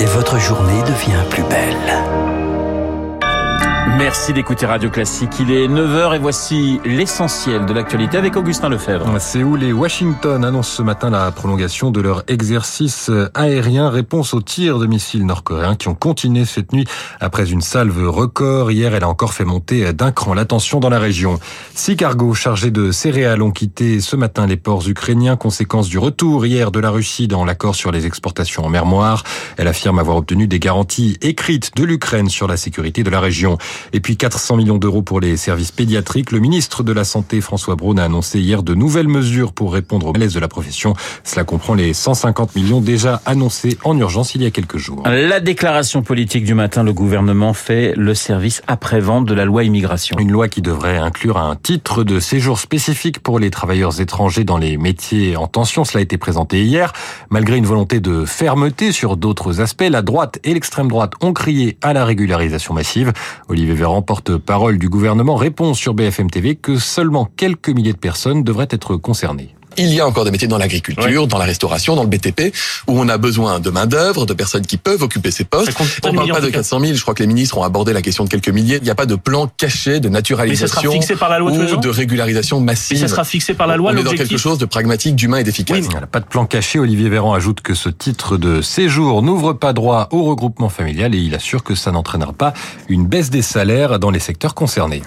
Et votre journée devient plus belle. Merci d'écouter Radio Classique. Il est 9h et voici l'essentiel de l'actualité avec Augustin Lefebvre. Séoul et Washington annoncent ce matin la prolongation de leur exercice aérien. Réponse aux tirs de missiles nord-coréens qui ont continué cette nuit après une salve record. Hier, elle a encore fait monter d'un cran la tension dans la région. Six cargos chargés de céréales ont quitté ce matin les ports ukrainiens, conséquence du retour hier de la Russie dans l'accord sur les exportations en mer Noire. Elle affirme avoir obtenu des garanties écrites de l'Ukraine sur la sécurité de la région. Et puis 400 millions d'euros pour les services pédiatriques. Le ministre de la Santé, François Braun, a annoncé hier de nouvelles mesures pour répondre au malaise de la profession. Cela comprend les 150 millions déjà annoncés en urgence il y a quelques jours. La déclaration politique du matin, le gouvernement fait le service après-vente de la loi immigration. Une loi qui devrait inclure un titre de séjour spécifique pour les travailleurs étrangers dans les métiers en tension. Cela a été présenté hier. Malgré une volonté de fermeté sur d'autres aspects, la droite et l'extrême droite ont crié à la régularisation massive. Olivier Véran, porte-parole du gouvernement, répond sur BFM TV que seulement quelques milliers de personnes devraient être concernées il y a encore des métiers dans l'agriculture, dans la restauration, dans le BTP, où on a besoin de main d'œuvre, de personnes qui peuvent occuper ces postes. On parle pas de 400 000. Je crois que les ministres ont abordé la question de quelques milliers. Il n'y a pas de plan caché de naturalisation par la loi ou de régularisation massive. Mais ça sera fixé par la loi. On est dans quelque chose de pragmatique, d'humain et d'efficace. Oui, pas de plan caché. Olivier Véran ajoute que ce titre de séjour n'ouvre pas droit au regroupement familial et il assure que ça n'entraînera pas une baisse des salaires dans les secteurs concernés.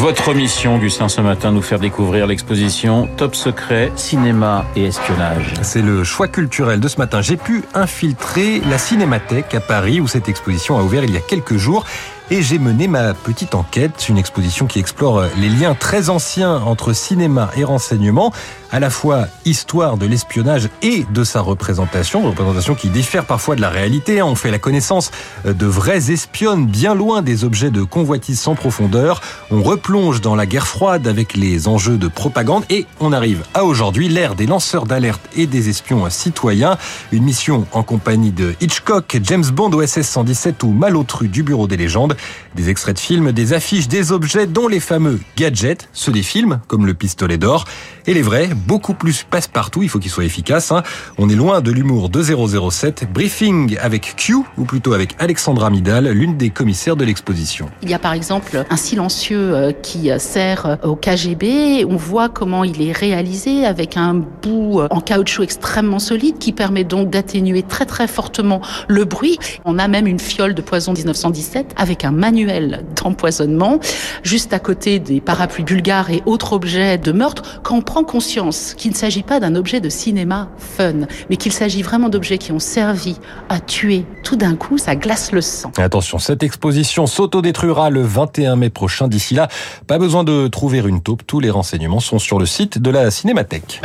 Votre mission, Augustin, ce matin, nous faire découvrir l'exposition Top Secret, Cinéma et Espionnage. C'est le choix culturel de ce matin. J'ai pu infiltrer la Cinémathèque à Paris où cette exposition a ouvert il y a quelques jours et j'ai mené ma petite enquête, une exposition qui explore les liens très anciens entre cinéma et renseignement, à la fois histoire de l'espionnage et de sa représentation, représentation qui diffère parfois de la réalité. On fait la connaissance de vraies espionnes bien loin des objets de convoitise sans profondeur. On replonge dans la guerre froide avec les enjeux de propagande et on arrive à aujourd'hui, l'ère des lanceurs d'alerte et des espions citoyens. Une mission en compagnie de Hitchcock, James Bond OSS 117 ou Malotru du Bureau des légendes. Des extraits de films, des affiches, des objets, dont les fameux gadgets, ceux des films, comme le pistolet d'or, et les vrais, beaucoup plus passe-partout, il faut qu'ils soient efficaces. Hein. On est loin de l'humour de 007. Briefing avec Q, ou plutôt avec Alexandra Midal, l'une des commissaires de l'exposition. Il y a par exemple un silencieux euh, qui sert euh, au KGB. On voit comment il est réalisé avec un bout euh, en caoutchouc extrêmement solide qui permet donc d'atténuer très très fortement le bruit. On a même une fiole de poison 1917 avec un manuel d'empoisonnement juste à côté des parapluies bulgares et autres objets de meurtre conscience qu'il ne s'agit pas d'un objet de cinéma fun, mais qu'il s'agit vraiment d'objets qui ont servi à tuer. Tout d'un coup, ça glace le sang. Attention, cette exposition s'autodétruira le 21 mai prochain. D'ici là, pas besoin de trouver une taupe. Tous les renseignements sont sur le site de la Cinémathèque.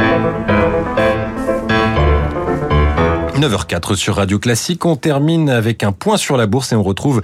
9h04 sur Radio Classique. On termine avec un point sur la bourse et on retrouve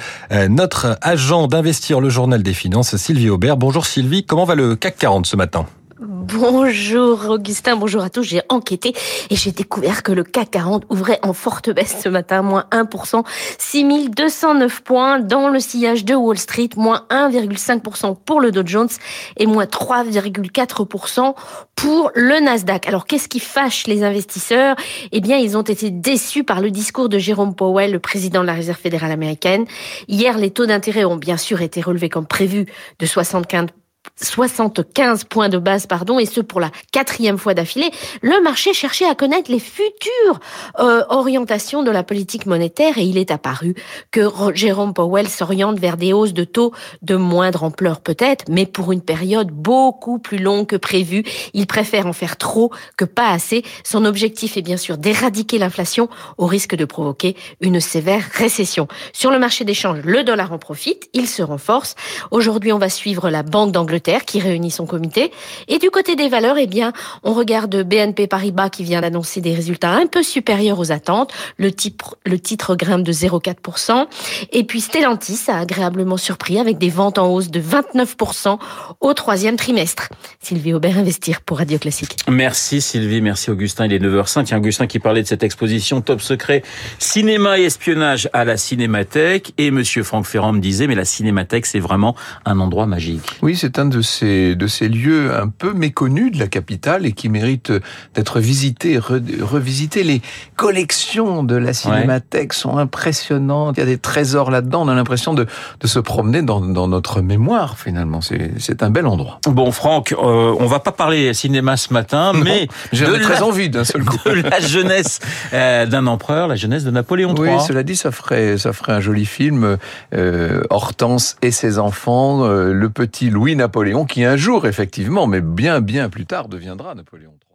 notre agent d'Investir le Journal des Finances, Sylvie Aubert. Bonjour Sylvie, comment va le CAC 40 ce matin? Bonjour Augustin, bonjour à tous. J'ai enquêté et j'ai découvert que le CAC 40 ouvrait en forte baisse ce matin, moins 1%, 6209 points dans le sillage de Wall Street, moins 1,5% pour le Dow Jones et moins 3,4% pour le Nasdaq. Alors qu'est-ce qui fâche les investisseurs? Eh bien, ils ont été déçus par le discours de Jérôme Powell, le président de la Réserve fédérale américaine. Hier, les taux d'intérêt ont bien sûr été relevés comme prévu de 75 75 points de base, pardon, et ce pour la quatrième fois d'affilée, le marché cherchait à connaître les futures euh, orientations de la politique monétaire et il est apparu que Jérôme Powell s'oriente vers des hausses de taux de moindre ampleur peut-être, mais pour une période beaucoup plus longue que prévu. Il préfère en faire trop que pas assez. Son objectif est bien sûr d'éradiquer l'inflation au risque de provoquer une sévère récession. Sur le marché d'échange, le dollar en profite, il se renforce. Aujourd'hui, on va suivre la Banque d'Angleterre qui réunit son comité. Et du côté des valeurs, eh bien, on regarde BNP Paribas qui vient d'annoncer des résultats un peu supérieurs aux attentes. Le titre, le titre grimpe de 0,4%. Et puis Stellantis a agréablement surpris avec des ventes en hausse de 29% au troisième trimestre. Sylvie Aubert, Investir pour Radio Classique. Merci Sylvie, merci Augustin. Il est 9h05. Il y a Augustin qui parlait de cette exposition Top Secret Cinéma et espionnage à la Cinémathèque. Et Monsieur Franck Ferrand me disait, mais la Cinémathèque, c'est vraiment un endroit magique. Oui, c'est un de ces, de ces lieux un peu méconnus de la capitale et qui mérite d'être visité, revisité. Les collections de la cinémathèque sont impressionnantes. Il y a des trésors là-dedans. On a l'impression de, de se promener dans, dans notre mémoire, finalement. C'est un bel endroit. Bon, Franck, euh, on va pas parler cinéma ce matin, mais j'ai très envie d'un seul coup. De la jeunesse euh, d'un empereur, la jeunesse de Napoléon III. Oui, cela dit, ça ferait, ça ferait un joli film. Euh, Hortense et ses enfants, euh, le petit Louis Napoléon, qui un jour, effectivement, mais bien, bien plus tard, deviendra Napoléon III.